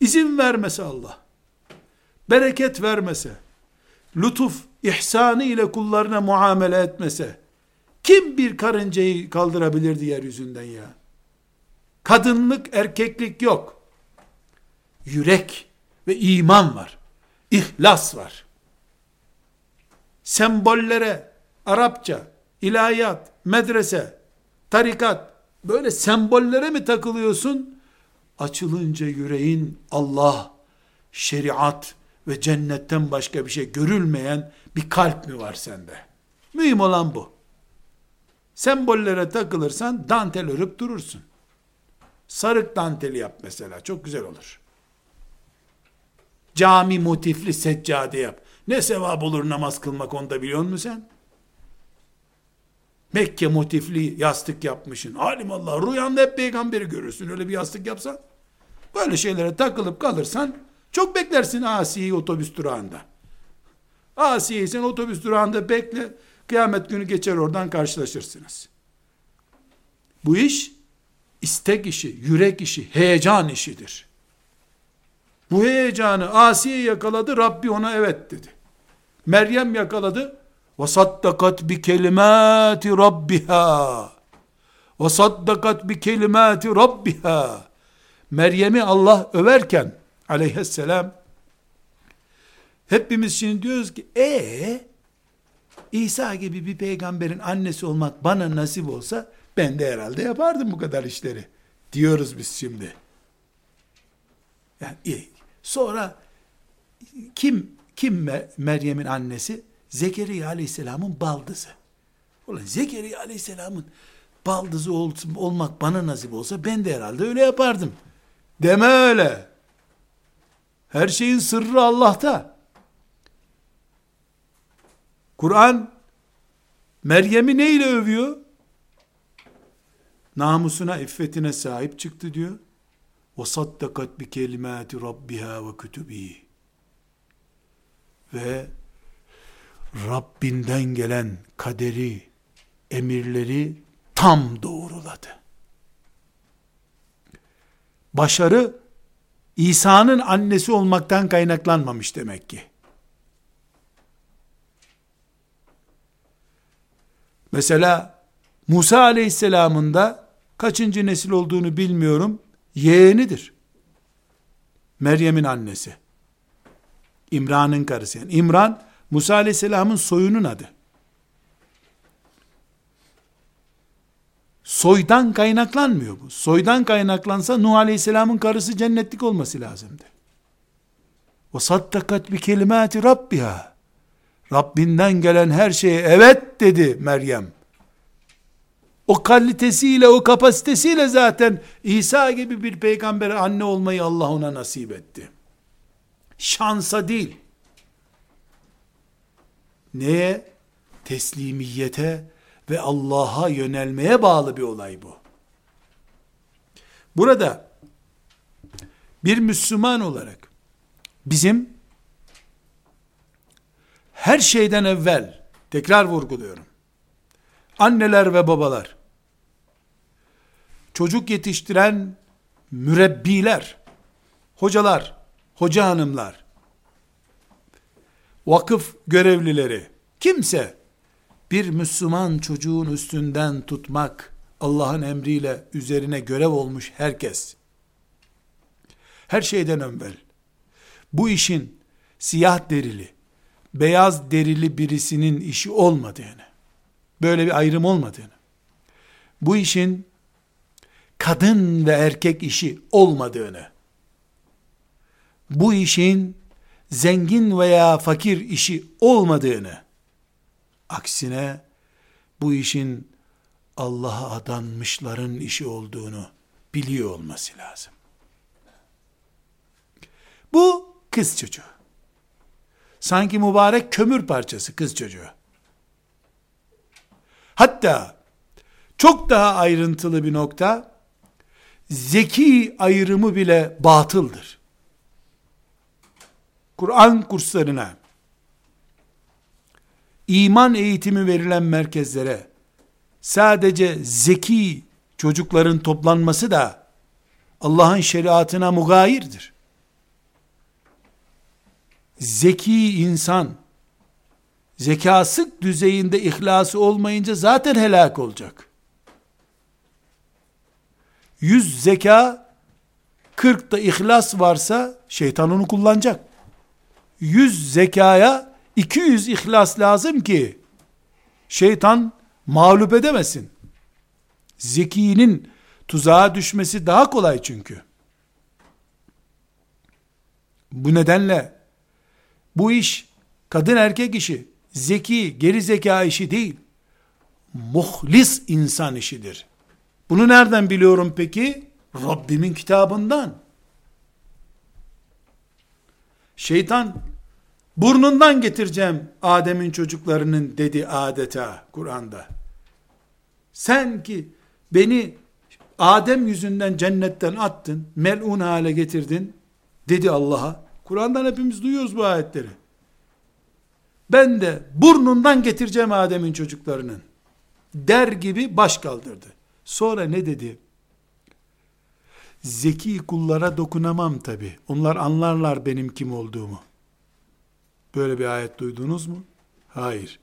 İzin vermese Allah, bereket vermese, lütuf, ihsanı ile kullarına muamele etmese, kim bir karıncayı kaldırabilirdi yeryüzünden ya? Kadınlık, erkeklik yok. Yürek ve iman var. İhlas var. Sembollere, Arapça, ilahiyat, medrese, tarikat, böyle sembollere mi takılıyorsun? Açılınca yüreğin Allah, şeriat ve cennetten başka bir şey görülmeyen bir kalp mi var sende? Mühim olan bu. Sembollere takılırsan dantel örüp durursun. Sarık danteli yap mesela. Çok güzel olur. Cami motifli seccade yap. Ne sevap olur namaz kılmak onda biliyor musun sen? Mekke motifli yastık yapmışsın. Halim Allah rüyanda hep peygamberi görürsün. Öyle bir yastık yapsan. Böyle şeylere takılıp kalırsan çok beklersin Asiye'yi otobüs durağında. Asiye'yi sen otobüs durağında bekle. Kıyamet günü geçer oradan karşılaşırsınız. Bu iş istek işi, yürek işi, heyecan işidir. Bu heyecanı Asiye yakaladı, Rabbi ona evet dedi. Meryem yakaladı, ve saddakat bi kelimati rabbiha. Ve saddakat. Meryem'i Allah överken aleyhisselam hepimiz şimdi diyoruz ki e İsa gibi bir peygamberin annesi olmak bana nasip olsa ben de herhalde yapardım bu kadar işleri. Diyoruz biz şimdi. Yani sonra kim kim Meryem'in annesi? Zekeriya aleyhisselamın baldızı. Ulan Zekeriya aleyhisselamın baldızı olsun, olmak bana nasip olsa ben de herhalde öyle yapardım. Deme öyle. Her şeyin sırrı Allah'ta. Kur'an Meryem'i ne ile övüyor? Namusuna, iffetine sahip çıktı diyor. Kelimati rabbiha ve kütübi. Ve Rabbinden gelen kaderi, emirleri tam doğruladı. Başarı İsa'nın annesi olmaktan kaynaklanmamış demek ki. Mesela Musa aleyhisselamın da kaçıncı nesil olduğunu bilmiyorum. Yeğenidir. Meryem'in annesi. İmran'ın karısı. Yani İmran Musa aleyhisselamın soyunun adı. Soydan kaynaklanmıyor bu. Soydan kaynaklansa Nuh aleyhisselamın karısı cennetlik olması lazımdı. O saddakat bir kelimati Rabbiha. Rabbinden gelen her şeye evet dedi Meryem. O kalitesiyle, o kapasitesiyle zaten İsa gibi bir peygambere anne olmayı Allah ona nasip etti. Şansa değil. Neye? Teslimiyete ve Allah'a yönelmeye bağlı bir olay bu. Burada bir Müslüman olarak bizim her şeyden evvel tekrar vurguluyorum. Anneler ve babalar çocuk yetiştiren mürebbiler, hocalar, hoca hanımlar, vakıf görevlileri, kimse bir Müslüman çocuğun üstünden tutmak Allah'ın emriyle üzerine görev olmuş herkes. Her şeyden evvel bu işin siyah derili, beyaz derili birisinin işi olmadığını, böyle bir ayrım olmadığını bu işin kadın ve erkek işi olmadığını, bu işin zengin veya fakir işi olmadığını, aksine bu işin Allah'a adanmışların işi olduğunu biliyor olması lazım. Bu kız çocuğu. Sanki mübarek kömür parçası kız çocuğu. Hatta çok daha ayrıntılı bir nokta, zeki ayrımı bile batıldır. Kur'an kurslarına, iman eğitimi verilen merkezlere, sadece zeki çocukların toplanması da, Allah'ın şeriatına mugayirdir. Zeki insan, zekası düzeyinde ihlası olmayınca zaten helak olacak. Yüz zeka, kırkta ihlas varsa şeytan onu kullanacak. Yüz zekaya 200 ihlas lazım ki şeytan mağlup edemesin. Zekinin tuzağa düşmesi daha kolay çünkü. Bu nedenle bu iş kadın erkek işi, zeki, geri zeka işi değil. Muhlis insan işidir. Bunu nereden biliyorum peki? Rabbimin kitabından. Şeytan burnundan getireceğim Adem'in çocuklarının dedi adeta Kur'an'da. Sen ki beni Adem yüzünden cennetten attın, melun hale getirdin, dedi Allah'a. Kur'an'dan hepimiz duyuyoruz bu ayetleri. Ben de burnundan getireceğim Adem'in çocuklarının. Der gibi baş kaldırdı. Sonra ne dedi? Zeki kullara dokunamam tabi. Onlar anlarlar benim kim olduğumu. Böyle bir ayet duydunuz mu? Hayır.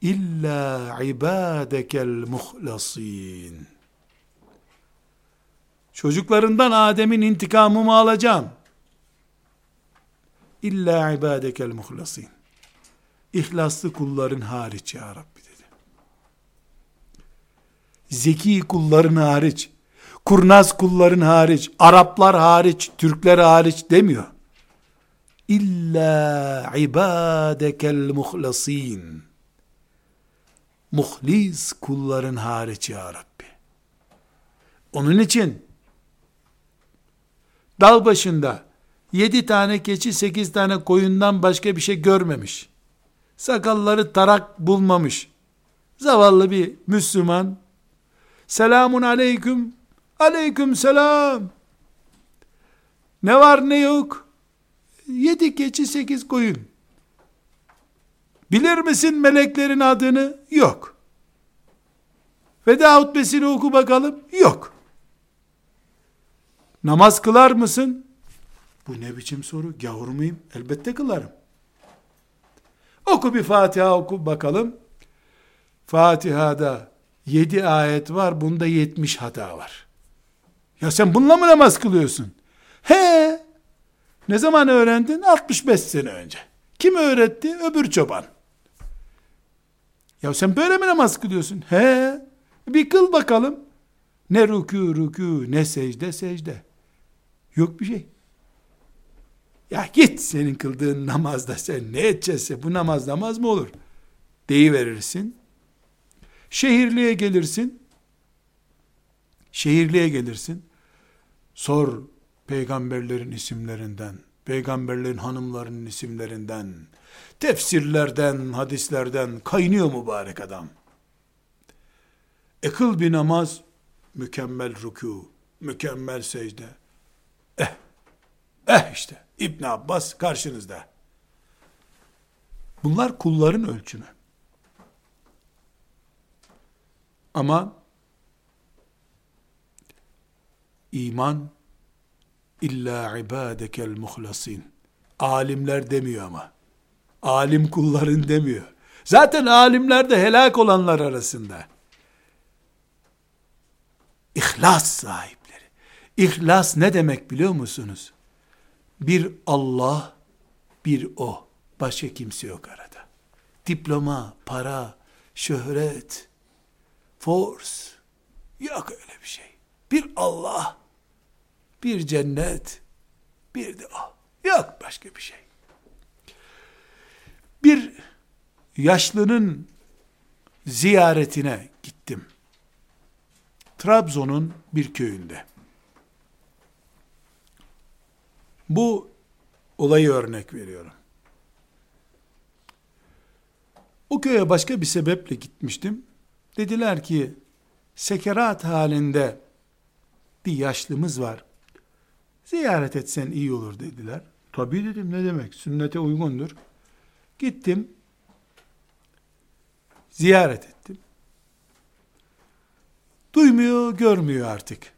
İlla ibadekel muhlasin. Çocuklarından Adem'in intikamımı alacağım. İlla ibadekel muhlasin. İhlaslı kulların hariç ya Rabbi dedi. Zeki kulların hariç, kurnaz kulların hariç, Araplar hariç, Türkler hariç demiyor. İlla ibadekel muhlasin. Muhlis kulların hariç ya Rabbi. Onun için dal başında yedi tane keçi sekiz tane koyundan başka bir şey görmemiş. Sakalları tarak bulmamış. Zavallı bir Müslüman selamun aleyküm aleyküm selam ne var ne yok yedi keçi sekiz koyun bilir misin meleklerin adını yok veda hutbesini oku bakalım yok namaz kılar mısın bu ne biçim soru? Gavur muyum? Elbette kılarım. Oku bir Fatiha oku bakalım. Fatiha'da 7 ayet var, bunda 70 hata var. Ya sen bununla mı namaz kılıyorsun? He! Ne zaman öğrendin? 65 sene önce. Kim öğretti? Öbür çoban. Ya sen böyle mi namaz kılıyorsun? He! Bir kıl bakalım. Ne rükû rükû, ne secde secde. Yok bir şey. Ya git senin kıldığın namazda sen ne edeceksin? Bu namaz namaz mı olur? Deyiverirsin. Şehirliye gelirsin. Şehirliye gelirsin. Sor peygamberlerin isimlerinden, peygamberlerin hanımlarının isimlerinden, tefsirlerden, hadislerden kaynıyor mübarek adam. Ekıl bir namaz, mükemmel rükû, mükemmel secde. Eh, eh işte. İbn Abbas karşınızda. Bunlar kulların ölçümü. Ama iman illa ibadekel muhlasin. Alimler demiyor ama. Alim kulların demiyor. Zaten alimler de helak olanlar arasında. İhlas sahipleri. İhlas ne demek biliyor musunuz? Bir Allah, bir o. Başka kimse yok arada. Diploma, para, şöhret, force, Yok öyle bir şey. Bir Allah, bir cennet, bir de o. Yok başka bir şey. Bir yaşlının ziyaretine gittim. Trabzon'un bir köyünde. Bu olayı örnek veriyorum. O köye başka bir sebeple gitmiştim. Dediler ki sekerat halinde bir yaşlımız var. Ziyaret etsen iyi olur dediler. Tabii dedim ne demek sünnete uygundur. Gittim. Ziyaret ettim. Duymuyor, görmüyor artık.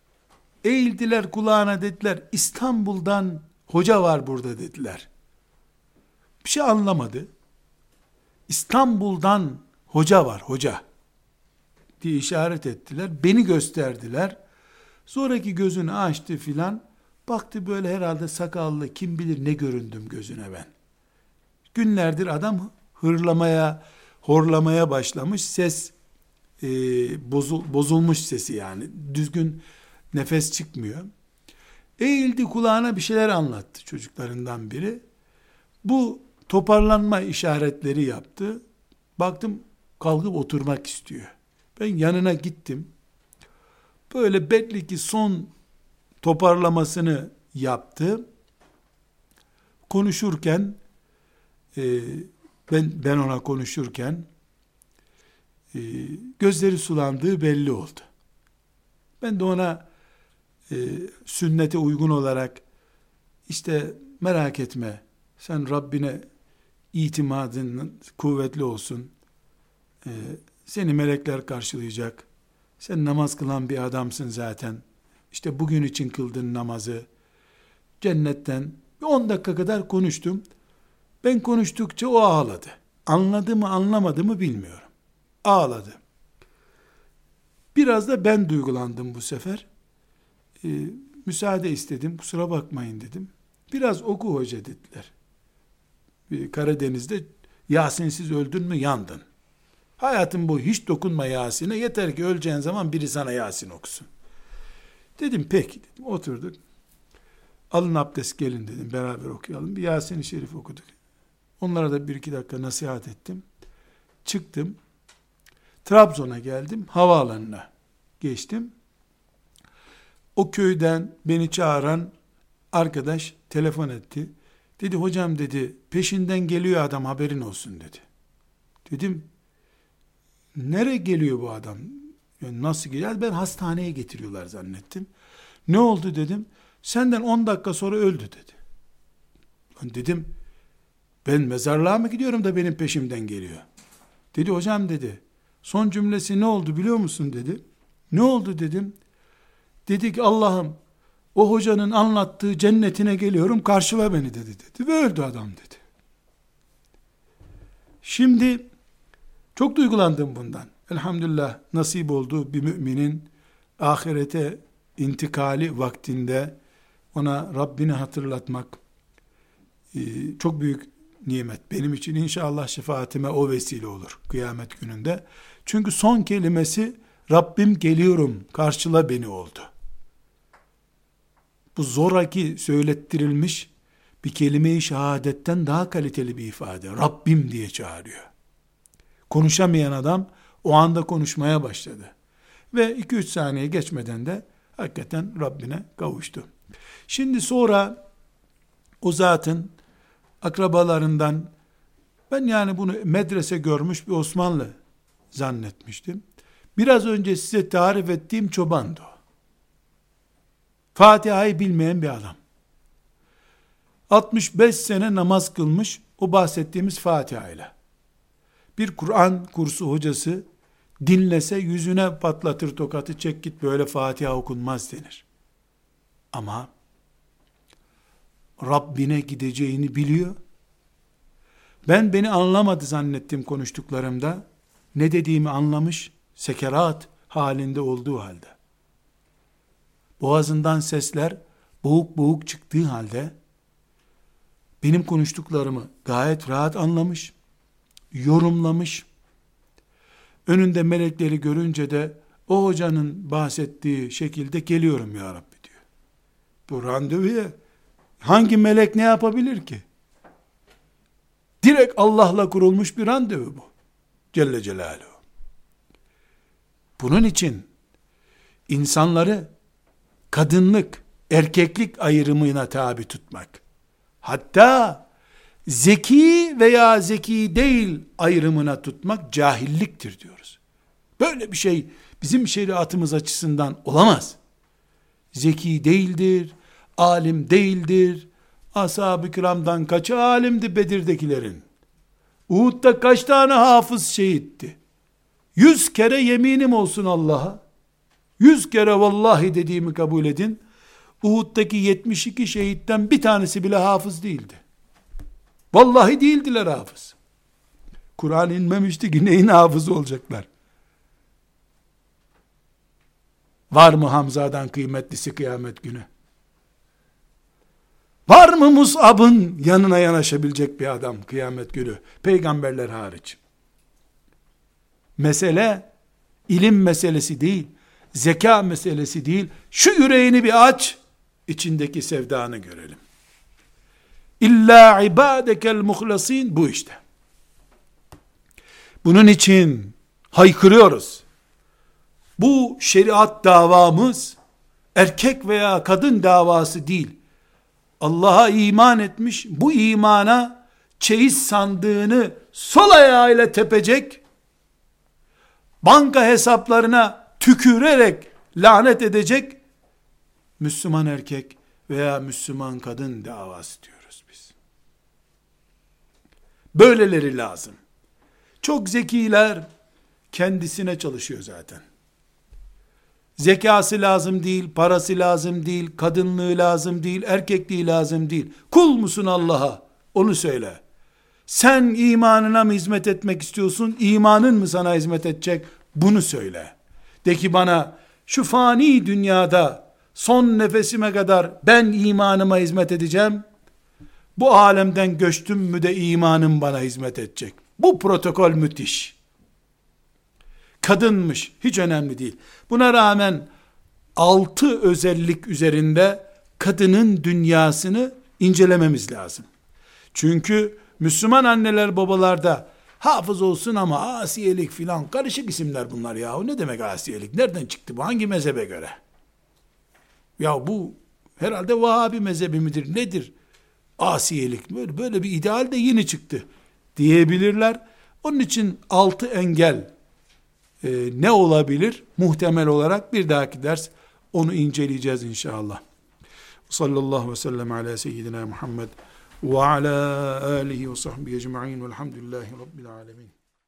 Eğildiler kulağına dediler, İstanbul'dan hoca var burada dediler. Bir şey anlamadı. İstanbul'dan hoca var, hoca diye işaret ettiler. Beni gösterdiler. Sonraki gözünü açtı filan. Baktı böyle herhalde sakallı kim bilir ne göründüm gözüne ben. Günlerdir adam hırlamaya, horlamaya başlamış. Ses e, bozul, bozulmuş sesi yani. Düzgün nefes çıkmıyor. Eğildi kulağına bir şeyler anlattı çocuklarından biri. Bu toparlanma işaretleri yaptı. Baktım kalkıp oturmak istiyor. Ben yanına gittim. Böyle belli ki son toparlamasını yaptı. Konuşurken e, ben ben ona konuşurken e, gözleri sulandığı belli oldu. Ben de ona e, sünnete uygun olarak işte merak etme sen Rabbine itimadın kuvvetli olsun e, seni melekler karşılayacak sen namaz kılan bir adamsın zaten işte bugün için kıldın namazı cennetten 10 dakika kadar konuştum ben konuştukça o ağladı anladı mı anlamadı mı bilmiyorum ağladı biraz da ben duygulandım bu sefer e, müsaade istedim, kusura bakmayın dedim. Biraz oku hoca dediler. E, Karadeniz'de Yasinsiz öldün mü yandın. Hayatın bu hiç dokunma Yasin'e yeter ki öleceğin zaman biri sana Yasin okusun. Dedim peki dedim oturduk. Alın abdest gelin dedim beraber okuyalım. Bir Yasin-i Şerif okuduk. Onlara da bir iki dakika nasihat ettim. Çıktım. Trabzon'a geldim. Havaalanına geçtim. O köyden beni çağıran arkadaş telefon etti. Dedi hocam dedi peşinden geliyor adam haberin olsun dedi. Dedim nereye geliyor bu adam? Nasıl geliyor? Ben hastaneye getiriyorlar zannettim. Ne oldu dedim. Senden 10 dakika sonra öldü dedi. Ben dedim ben mezarlığa mı gidiyorum da benim peşimden geliyor. Dedi hocam dedi. Son cümlesi ne oldu biliyor musun dedi. Ne oldu dedim. Dedi ki Allah'ım o hocanın anlattığı cennetine geliyorum karşıla beni dedi dedi. Ve öldü adam dedi. Şimdi çok duygulandım bundan. Elhamdülillah nasip oldu bir müminin ahirete intikali vaktinde ona Rabbini hatırlatmak e, çok büyük nimet. Benim için inşallah şefaatime o vesile olur kıyamet gününde. Çünkü son kelimesi Rabbim geliyorum karşıla beni oldu bu zoraki söylettirilmiş bir kelime-i şehadetten daha kaliteli bir ifade. Rabbim diye çağırıyor. Konuşamayan adam o anda konuşmaya başladı. Ve 2-3 saniye geçmeden de hakikaten Rabbine kavuştu. Şimdi sonra o zatın akrabalarından ben yani bunu medrese görmüş bir Osmanlı zannetmiştim. Biraz önce size tarif ettiğim çobandı o. Fatiha'yı bilmeyen bir adam. 65 sene namaz kılmış o bahsettiğimiz Fatiha ile. Bir Kur'an kursu hocası dinlese yüzüne patlatır tokatı çek git böyle Fatiha okunmaz denir. Ama Rabbine gideceğini biliyor. Ben beni anlamadı zannettim konuştuklarımda. Ne dediğimi anlamış, sekerat halinde olduğu halde boğazından sesler boğuk boğuk çıktığı halde benim konuştuklarımı gayet rahat anlamış, yorumlamış. Önünde melekleri görünce de o hocanın bahsettiği şekilde geliyorum ya Rabbi diyor. Bu randevuya hangi melek ne yapabilir ki? Direkt Allah'la kurulmuş bir randevu bu. Celle Celaluhu. Bunun için insanları kadınlık, erkeklik ayrımına tabi tutmak, hatta zeki veya zeki değil ayrımına tutmak cahilliktir diyoruz. Böyle bir şey bizim şeriatımız açısından olamaz. Zeki değildir, alim değildir. Ashab-ı kiramdan kaçı alimdi Bedir'dekilerin? Uhud'da kaç tane hafız şehitti? Yüz kere yeminim olsun Allah'a. Yüz kere vallahi dediğimi kabul edin. Uhud'daki 72 şehitten bir tanesi bile hafız değildi. Vallahi değildiler hafız. Kur'an inmemişti ki neyin hafızı olacaklar? Var mı Hamza'dan kıymetlisi kıyamet günü? Var mı Mus'ab'ın yanına yanaşabilecek bir adam kıyamet günü? Peygamberler hariç. Mesele ilim meselesi değil, zeka meselesi değil. Şu yüreğini bir aç, içindeki sevdanı görelim. İlla ibadekel muhlasin bu işte. Bunun için haykırıyoruz. Bu şeriat davamız erkek veya kadın davası değil. Allah'a iman etmiş, bu imana çeyiz sandığını sol ayağıyla tepecek, banka hesaplarına tükürerek lanet edecek Müslüman erkek veya Müslüman kadın davası diyoruz biz. Böyleleri lazım. Çok zekiler kendisine çalışıyor zaten. Zekası lazım değil, parası lazım değil, kadınlığı lazım değil, erkekliği lazım değil. Kul musun Allah'a? Onu söyle. Sen imanına mı hizmet etmek istiyorsun? İmanın mı sana hizmet edecek? Bunu söyle. De ki bana şu fani dünyada son nefesime kadar ben imanıma hizmet edeceğim. Bu alemden göçtüm mü de imanım bana hizmet edecek. Bu protokol müthiş. Kadınmış hiç önemli değil. Buna rağmen altı özellik üzerinde kadının dünyasını incelememiz lazım. Çünkü Müslüman anneler babalarda hafız olsun ama asiyelik filan karışık isimler bunlar ya. Ne demek asiyelik? Nereden çıktı bu? Hangi mezhebe göre? Ya bu herhalde Vahabi mezhebi midir? Nedir? Asiyelik. Böyle, böyle bir ideal de yeni çıktı diyebilirler. Onun için altı engel e, ne olabilir? Muhtemel olarak bir dahaki ders onu inceleyeceğiz inşallah. Sallallahu ve sellem ala seyyidina Muhammed ve ala alihi ve sahbihi ecma'in velhamdülillahi rabbil alemin.